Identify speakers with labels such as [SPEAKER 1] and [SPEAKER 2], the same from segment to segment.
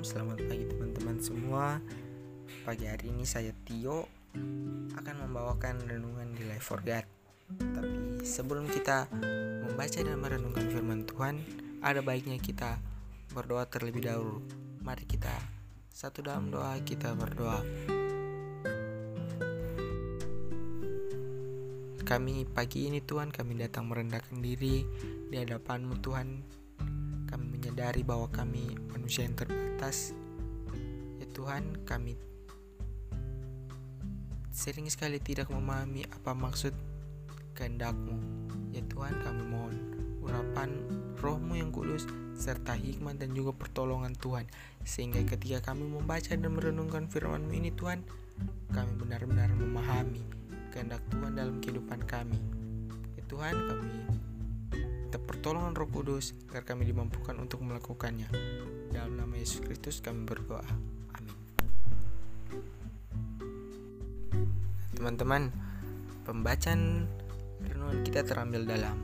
[SPEAKER 1] Selamat pagi teman-teman semua. Pagi hari ini saya Tio akan membawakan renungan di Life for God. Tapi sebelum kita membaca dan merenungkan firman Tuhan Ada baiknya kita berdoa terlebih dahulu. Mari kita satu dalam doa kita berdoa. Kami pagi ini Tuhan kami datang merendahkan diri di hadapanmu Tuhan menyadari bahwa kami manusia yang terbatas. Ya Tuhan, kami sering sekali tidak memahami apa maksud kehendak-Mu. Ya Tuhan, kami mohon urapan rohmu yang kudus serta hikmat dan juga pertolongan Tuhan sehingga ketika kami membaca dan merenungkan firman-Mu ini Tuhan kami benar-benar memahami kehendak Tuhan dalam kehidupan kami ya Tuhan kami minta pertolongan Roh Kudus agar kami dimampukan untuk melakukannya. Dalam nama Yesus Kristus kami berdoa. Amin. Teman-teman, pembacaan renungan kita terambil dalam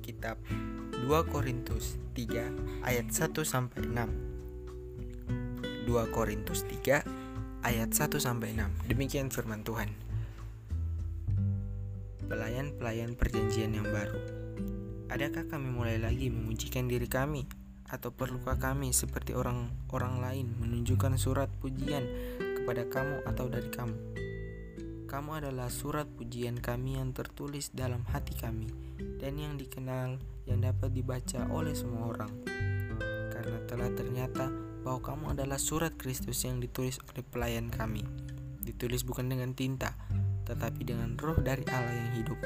[SPEAKER 1] kitab 2 Korintus 3 ayat 1 sampai 6. 2 Korintus 3 ayat 1 sampai 6. Demikian firman Tuhan pelayan-pelayan perjanjian yang baru. Adakah kami mulai lagi memujikan diri kami? Atau perlukah kami seperti orang-orang lain menunjukkan surat pujian kepada kamu atau dari kamu? Kamu adalah surat pujian kami yang tertulis dalam hati kami dan yang dikenal yang dapat dibaca oleh semua orang. Karena telah ternyata bahwa kamu adalah surat Kristus yang ditulis oleh pelayan kami. Ditulis bukan dengan tinta, tetapi dengan roh dari Allah yang hidup.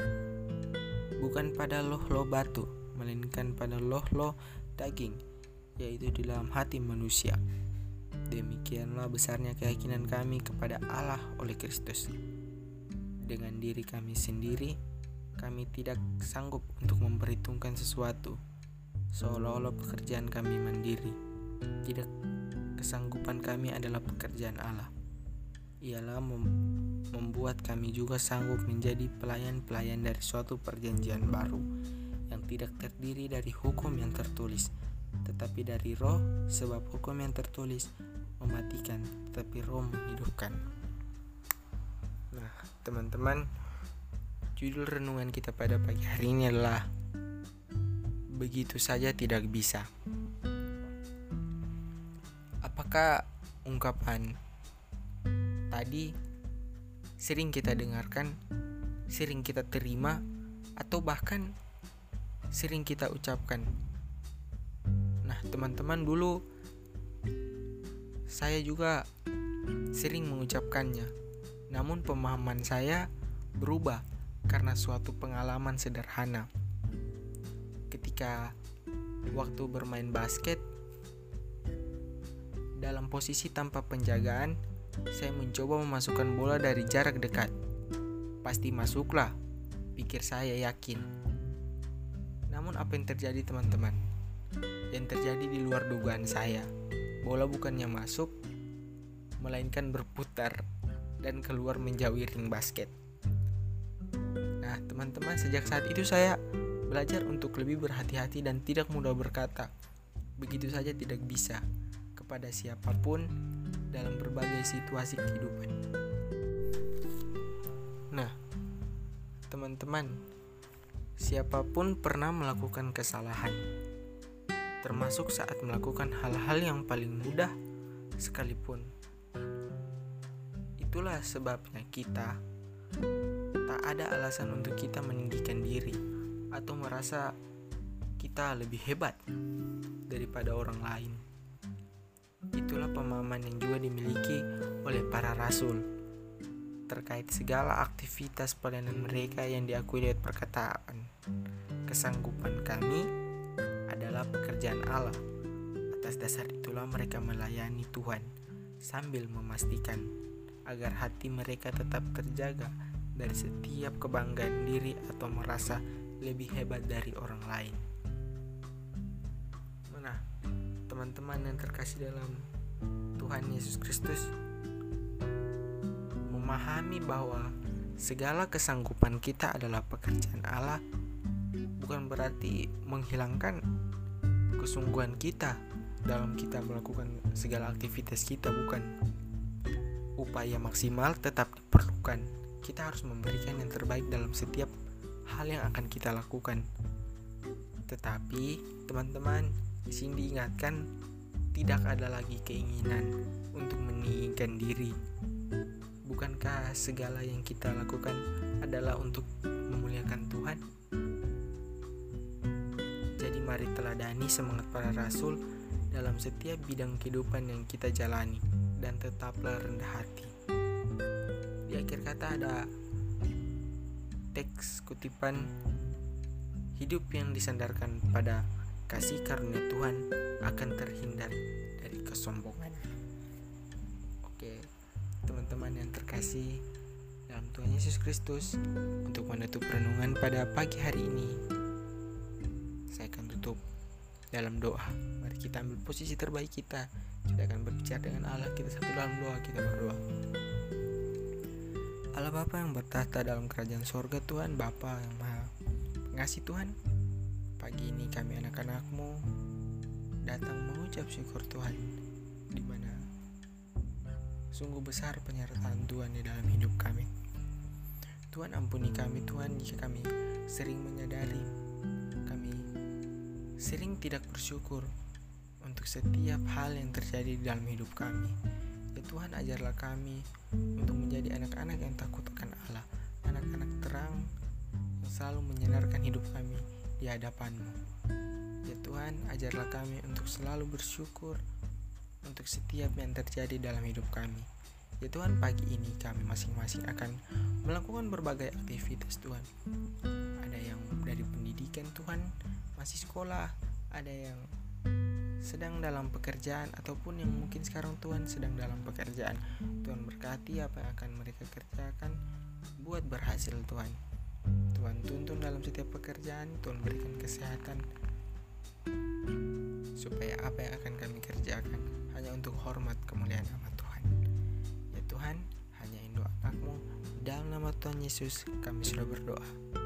[SPEAKER 1] Bukan pada loh-loh batu, melainkan pada loh-loh daging, yaitu di dalam hati manusia. Demikianlah besarnya keyakinan kami kepada Allah oleh Kristus. Dengan diri kami sendiri, kami tidak sanggup untuk memperhitungkan sesuatu, seolah-olah pekerjaan kami mandiri. Tidak kesanggupan kami adalah pekerjaan Allah. Ialah mem membuat kami juga sanggup menjadi pelayan-pelayan dari suatu perjanjian baru yang tidak terdiri dari hukum yang tertulis, tetapi dari roh, sebab hukum yang tertulis mematikan, tetapi roh menghidupkan. Nah, teman-teman, judul renungan kita pada pagi hari ini adalah Begitu saja tidak bisa. Apakah ungkapan tadi sering kita dengarkan, sering kita terima, atau bahkan sering kita ucapkan. Nah, teman-teman, dulu saya juga sering mengucapkannya, namun pemahaman saya berubah karena suatu pengalaman sederhana. Ketika waktu bermain basket, dalam posisi tanpa penjagaan, saya mencoba memasukkan bola dari jarak dekat. Pasti masuklah, pikir saya yakin. Namun apa yang terjadi teman-teman? Yang terjadi di luar dugaan saya. Bola bukannya masuk, melainkan berputar dan keluar menjauhi ring basket. Nah, teman-teman, sejak saat itu saya belajar untuk lebih berhati-hati dan tidak mudah berkata, begitu saja tidak bisa kepada siapa pun dalam berbagai situasi kehidupan. Nah, teman-teman, siapa pun pernah melakukan kesalahan, termasuk saat melakukan hal-hal yang paling mudah sekalipun. Itulah sebabnya kita tak ada alasan untuk kita meninggikan diri atau merasa kita lebih hebat daripada orang lain. Itulah pemahaman yang juga dimiliki oleh para rasul terkait segala aktivitas pelayanan mereka yang diakui lewat perkataan. Kesanggupan kami adalah pekerjaan Allah. Atas dasar itulah mereka melayani Tuhan sambil memastikan agar hati mereka tetap terjaga dari setiap kebanggaan diri atau merasa lebih hebat dari orang lain. Teman-teman yang terkasih dalam Tuhan Yesus Kristus memahami bahwa segala kesanggupan kita adalah pekerjaan Allah bukan berarti menghilangkan kesungguhan kita dalam kita melakukan segala aktivitas kita bukan upaya maksimal tetap diperlukan. Kita harus memberikan yang terbaik dalam setiap hal yang akan kita lakukan. Tetapi, teman-teman, di sini diingatkan tidak ada lagi keinginan untuk meninggikan diri. Bukankah segala yang kita lakukan adalah untuk memuliakan Tuhan? Jadi mari teladani semangat para rasul dalam setiap bidang kehidupan yang kita jalani dan tetaplah rendah hati. Di akhir kata ada teks kutipan hidup yang disandarkan pada kasih karunia Tuhan akan terhindar dari kesombongan. Oke, teman-teman yang terkasih dalam Tuhan Yesus Kristus, untuk menutup renungan pada pagi hari ini, saya akan tutup dalam doa. Mari kita ambil posisi terbaik kita kita akan berbicara dengan Allah kita satu dalam doa kita berdoa Allah Bapa yang bertahta dalam kerajaan sorga Tuhan Bapa yang maha pengasih Tuhan Pagi ini kami anak-anakmu datang mengucap syukur Tuhan di mana sungguh besar penyertaan Tuhan di dalam hidup kami Tuhan ampuni kami Tuhan jika kami sering menyadari kami sering tidak bersyukur untuk setiap hal yang terjadi di dalam hidup kami. Ya Tuhan ajarlah kami untuk menjadi anak-anak yang takut akan Allah, anak-anak terang yang selalu menyinarkan hidup kami di hadapan-Mu. Ya Tuhan, ajarlah kami untuk selalu bersyukur untuk setiap yang terjadi dalam hidup kami. Ya Tuhan, pagi ini kami masing-masing akan melakukan berbagai aktivitas Tuhan. Ada yang dari pendidikan Tuhan, masih sekolah, ada yang sedang dalam pekerjaan ataupun yang mungkin sekarang Tuhan sedang dalam pekerjaan. Tuhan berkati apa yang akan mereka kerjakan buat berhasil Tuhan. Tuhan tuntun dalam setiap pekerjaan, Tuhan berikan kesehatan supaya apa yang akan kami kerjakan hanya untuk hormat kemuliaan nama Tuhan. Ya Tuhan, hanya Indo anakmu dalam nama Tuhan Yesus kami sudah berdoa.